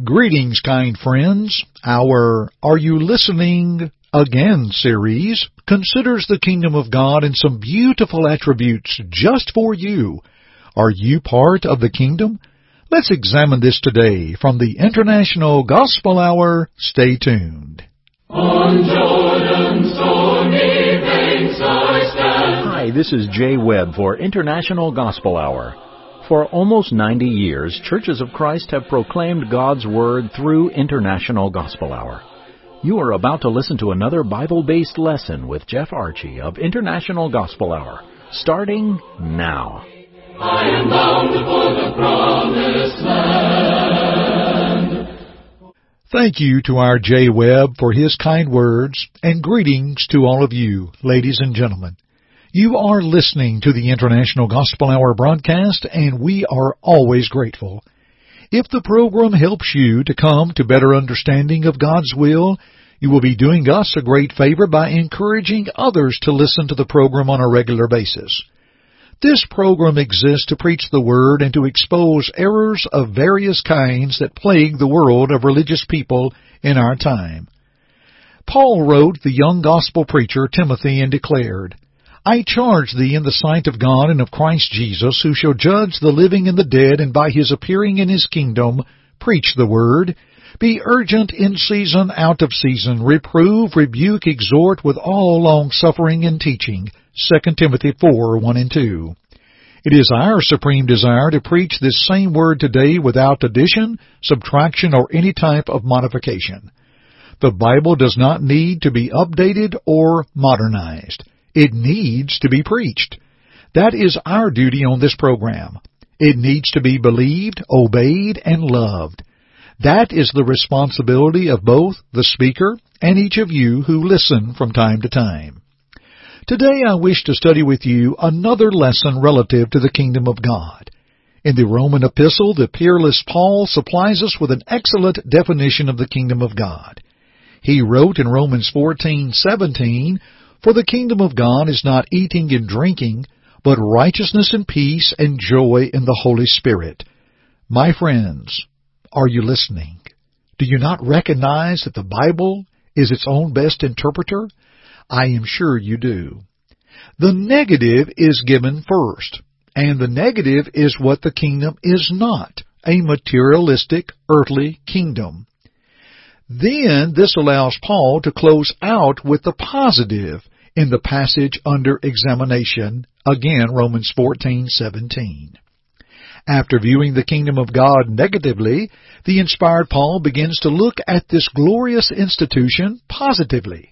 Greetings, kind friends. Our Are You Listening Again series considers the kingdom of God and some beautiful attributes just for you. Are you part of the kingdom? Let's examine this today from the International Gospel Hour. Stay tuned. On Jordan's stormy banks I stand. Hi, this is Jay Webb for International Gospel Hour. For almost 90 years, Churches of Christ have proclaimed God's Word through International Gospel Hour. You are about to listen to another Bible based lesson with Jeff Archey of International Gospel Hour, starting now. I am bound for the promised land. Thank you to our Jay Webb for his kind words, and greetings to all of you, ladies and gentlemen. You are listening to the International Gospel Hour broadcast, and we are always grateful. If the program helps you to come to better understanding of God's will, you will be doing us a great favor by encouraging others to listen to the program on a regular basis. This program exists to preach the Word and to expose errors of various kinds that plague the world of religious people in our time. Paul wrote the young gospel preacher Timothy and declared, I charge thee in the sight of God and of Christ Jesus, who shall judge the living and the dead, and by his appearing in his kingdom, preach the word. Be urgent in season, out of season, reprove, rebuke, exhort with all longsuffering and teaching. 2 Timothy 4, 1 and 2. It is our supreme desire to preach this same word today without addition, subtraction, or any type of modification. The Bible does not need to be updated or modernized. It needs to be preached. That is our duty on this program. It needs to be believed, obeyed, and loved. That is the responsibility of both the speaker and each of you who listen from time to time. Today I wish to study with you another lesson relative to the kingdom of God. In the Roman epistle, the peerless Paul supplies us with an excellent definition of the kingdom of God. He wrote in Romans 14:17, for the kingdom of God is not eating and drinking, but righteousness and peace and joy in the Holy Spirit. My friends, are you listening? Do you not recognize that the Bible is its own best interpreter? I am sure you do. The negative is given first, and the negative is what the kingdom is not, a materialistic, earthly kingdom. Then this allows Paul to close out with the positive in the passage under examination, again Romans 14:17. After viewing the kingdom of God negatively, the inspired Paul begins to look at this glorious institution positively.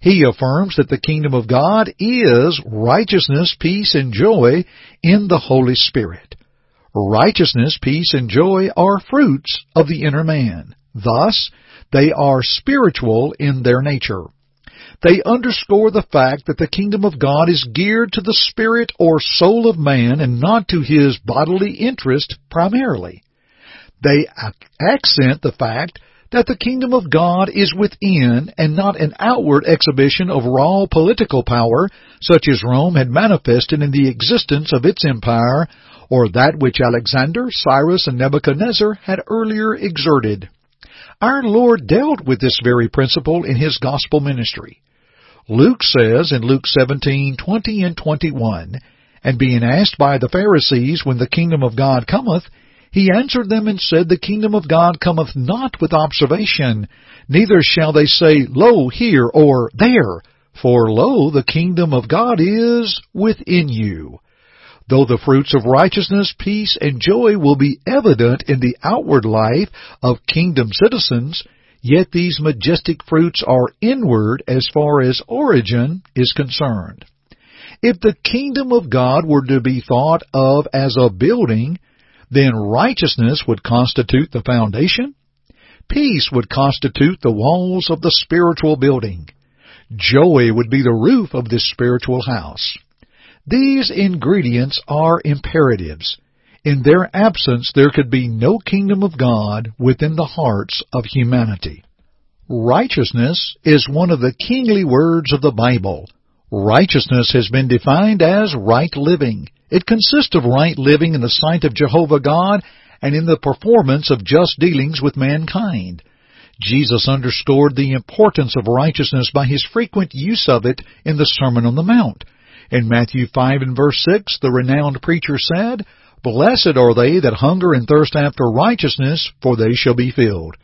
He affirms that the kingdom of God is righteousness, peace, and joy in the Holy Spirit. Righteousness, peace, and joy are fruits of the inner man. Thus, they are spiritual in their nature. They underscore the fact that the kingdom of God is geared to the spirit or soul of man and not to his bodily interest primarily. They accent the fact that the kingdom of God is within and not an outward exhibition of raw political power such as Rome had manifested in the existence of its empire or that which Alexander, Cyrus, and Nebuchadnezzar had earlier exerted. Our Lord dealt with this very principle in his gospel ministry. Luke says in Luke 17:20 and 21, And being asked by the Pharisees when the kingdom of God cometh, he answered them and said, The kingdom of God cometh not with observation, neither shall they say, Lo, here, or there, for lo, the kingdom of God is within you. Though the fruits of righteousness, peace, and joy will be evident in the outward life of kingdom citizens, Yet these majestic fruits are inward as far as origin is concerned. If the kingdom of God were to be thought of as a building, then righteousness would constitute the foundation, peace would constitute the walls of the spiritual building, joy would be the roof of this spiritual house. These ingredients are imperatives. In their absence, there could be no kingdom of God within the hearts of humanity. Righteousness is one of the kingly words of the Bible. Righteousness has been defined as right living. It consists of right living in the sight of Jehovah God and in the performance of just dealings with mankind. Jesus underscored the importance of righteousness by his frequent use of it in the Sermon on the Mount. In Matthew 5 and verse 6, the renowned preacher said, Blessed are they that hunger and thirst after righteousness, for they shall be filled.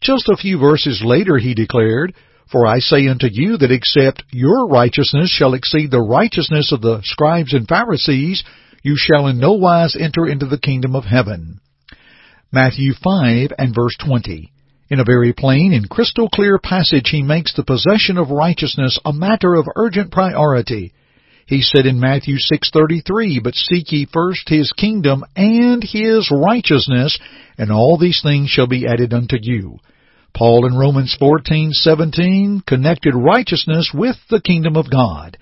Just a few verses later he declared, For I say unto you that except your righteousness shall exceed the righteousness of the scribes and Pharisees, you shall in no wise enter into the kingdom of heaven. Matthew 5 and verse 20. In a very plain and crystal clear passage he makes the possession of righteousness a matter of urgent priority. He said in Matthew 6:33, "But seek ye first his kingdom and his righteousness, and all these things shall be added unto you." Paul in Romans 14:17 connected righteousness with the kingdom of God.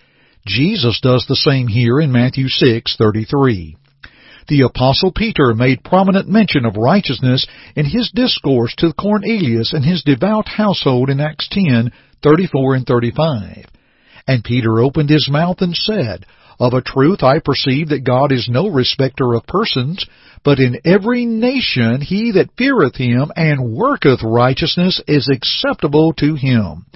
Jesus does the same here in Matthew 6:33. The apostle Peter made prominent mention of righteousness in his discourse to Cornelius and his devout household in Acts 10:34 and 35. And Peter opened his mouth and said, Of a truth I perceive that God is no respecter of persons, but in every nation he that feareth him and worketh righteousness is acceptable to him.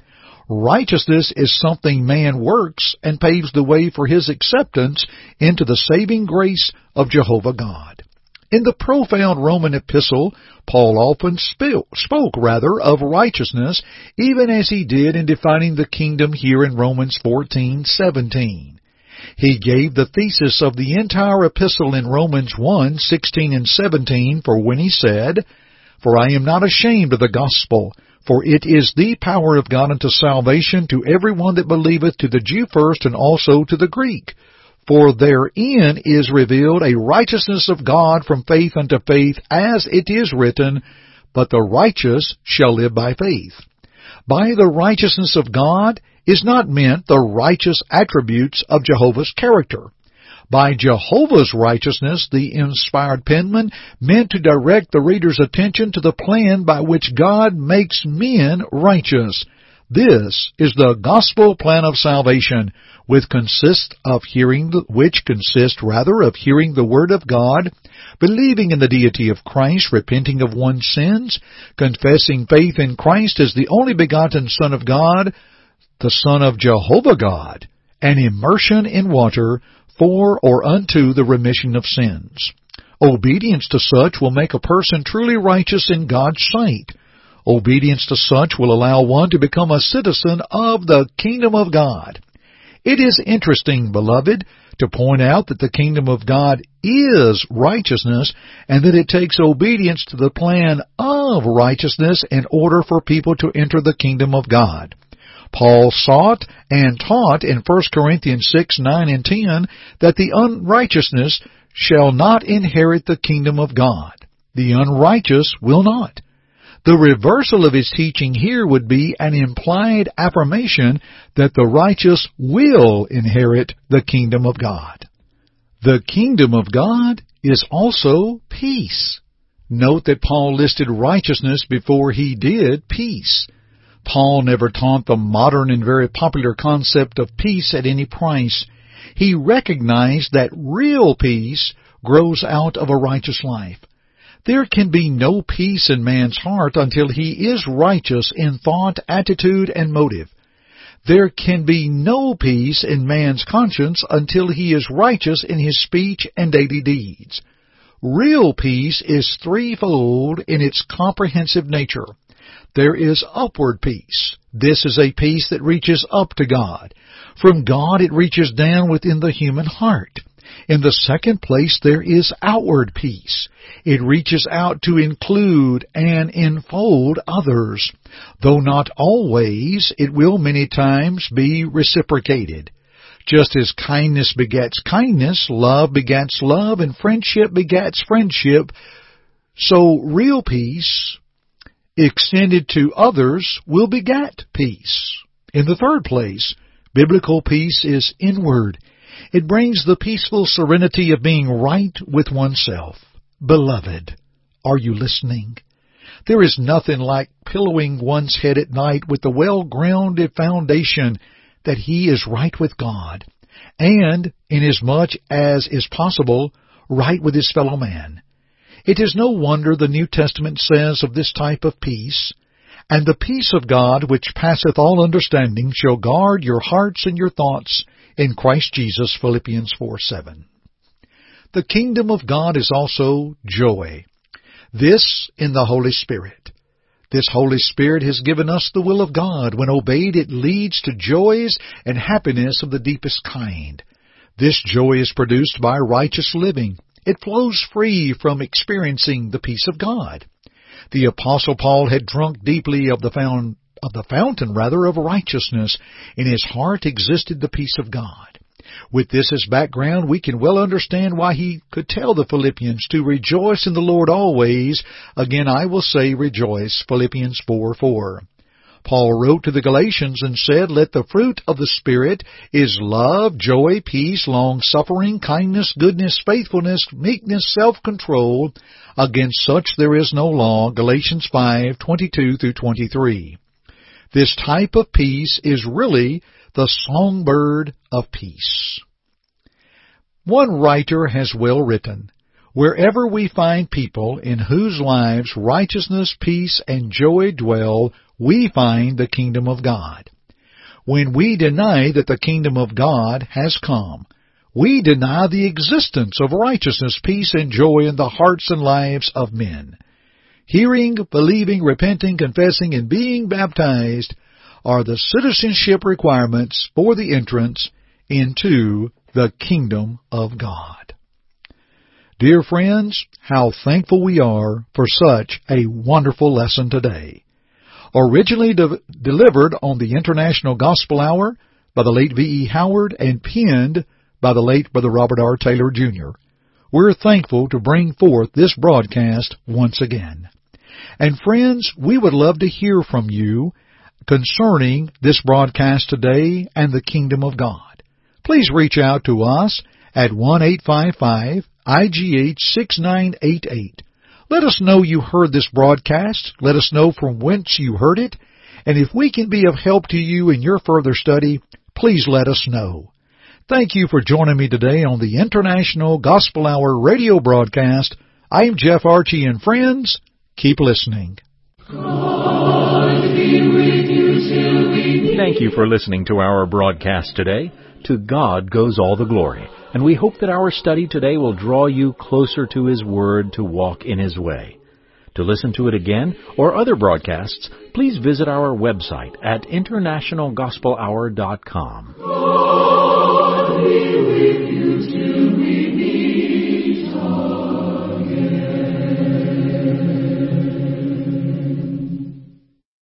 Righteousness is something man works and paves the way for his acceptance into the saving grace of Jehovah God. In the profound Roman epistle, Paul often spoke rather of righteousness, even as he did in defining the kingdom here in Romans 14:17. He gave the thesis of the entire epistle in Romans 1:16 and 17 for when he said, "For I am not ashamed of the gospel, for it is the power of God unto salvation to every one that believeth, to the Jew first and also to the Greek." For therein is revealed a righteousness of God from faith unto faith, as it is written, But the righteous shall live by faith. By the righteousness of God is not meant the righteous attributes of Jehovah's character. By Jehovah's righteousness, the inspired penman meant to direct the reader's attention to the plan by which God makes men righteous. This is the gospel plan of salvation, which consists of hearing the, which consists rather of hearing the word of God, believing in the deity of Christ, repenting of one's sins, confessing faith in Christ as the only begotten Son of God, the Son of Jehovah God, and immersion in water for or unto the remission of sins. Obedience to such will make a person truly righteous in God's sight. Obedience to such will allow one to become a citizen of the kingdom of God. It is interesting, beloved, to point out that the kingdom of God is righteousness and that it takes obedience to the plan of righteousness in order for people to enter the kingdom of God. Paul sought and taught in 1 Corinthians 6, 9, and 10 that the unrighteousness shall not inherit the kingdom of God. The unrighteous will not. The reversal of his teaching here would be an implied affirmation that the righteous will inherit the kingdom of God. The kingdom of God is also peace. Note that Paul listed righteousness before he did peace. Paul never taught the modern and very popular concept of peace at any price. He recognized that real peace grows out of a righteous life. There can be no peace in man's heart until he is righteous in thought, attitude, and motive. There can be no peace in man's conscience until he is righteous in his speech and daily deeds. Real peace is threefold in its comprehensive nature. There is upward peace. This is a peace that reaches up to God. From God it reaches down within the human heart. In the second place, there is outward peace. It reaches out to include and enfold others. Though not always, it will many times be reciprocated. Just as kindness begets kindness, love begets love, and friendship begets friendship, so real peace extended to others will beget peace. In the third place, biblical peace is inward. It brings the peaceful serenity of being right with oneself. Beloved, are you listening? There is nothing like pillowing one's head at night with the well-grounded foundation that he is right with God, and, inasmuch as is possible, right with his fellow man. It is no wonder the New Testament says of this type of peace, And the peace of God which passeth all understanding shall guard your hearts and your thoughts in Christ Jesus, Philippians 4 7. The kingdom of God is also joy. This in the Holy Spirit. This Holy Spirit has given us the will of God. When obeyed, it leads to joys and happiness of the deepest kind. This joy is produced by righteous living. It flows free from experiencing the peace of God. The apostle Paul had drunk deeply of the fountain, of the fountain rather of righteousness. In his heart existed the peace of God. With this as background, we can well understand why he could tell the Philippians to rejoice in the Lord always. Again, I will say rejoice. Philippians 4 4. Paul wrote to the Galatians and said, Let the fruit of the Spirit is love, joy, peace, long-suffering, kindness, goodness, faithfulness, meekness, self-control. Against such there is no law. Galatians 5:22 through 23. This type of peace is really the songbird of peace. One writer has well written, Wherever we find people in whose lives righteousness, peace, and joy dwell, we find the kingdom of God. When we deny that the kingdom of God has come, we deny the existence of righteousness, peace, and joy in the hearts and lives of men. Hearing, believing, repenting, confessing, and being baptized are the citizenship requirements for the entrance into the kingdom of God. Dear friends, how thankful we are for such a wonderful lesson today. Originally de- delivered on the International Gospel Hour by the late V.E. Howard and penned by the late Brother Robert R. Taylor, Jr., we're thankful to bring forth this broadcast once again. And friends, we would love to hear from you concerning this broadcast today and the kingdom of God. Please reach out to us at 1-855-IGH-6988. Let us know you heard this broadcast. Let us know from whence you heard it. And if we can be of help to you in your further study, please let us know. Thank you for joining me today on the International Gospel Hour radio broadcast. I'm Jeff Archey and friends, keep listening. Thank you for listening to our broadcast today. To God goes all the glory, and we hope that our study today will draw you closer to His Word to walk in His way. To listen to it again or other broadcasts, please visit our website at internationalgospelhour.com.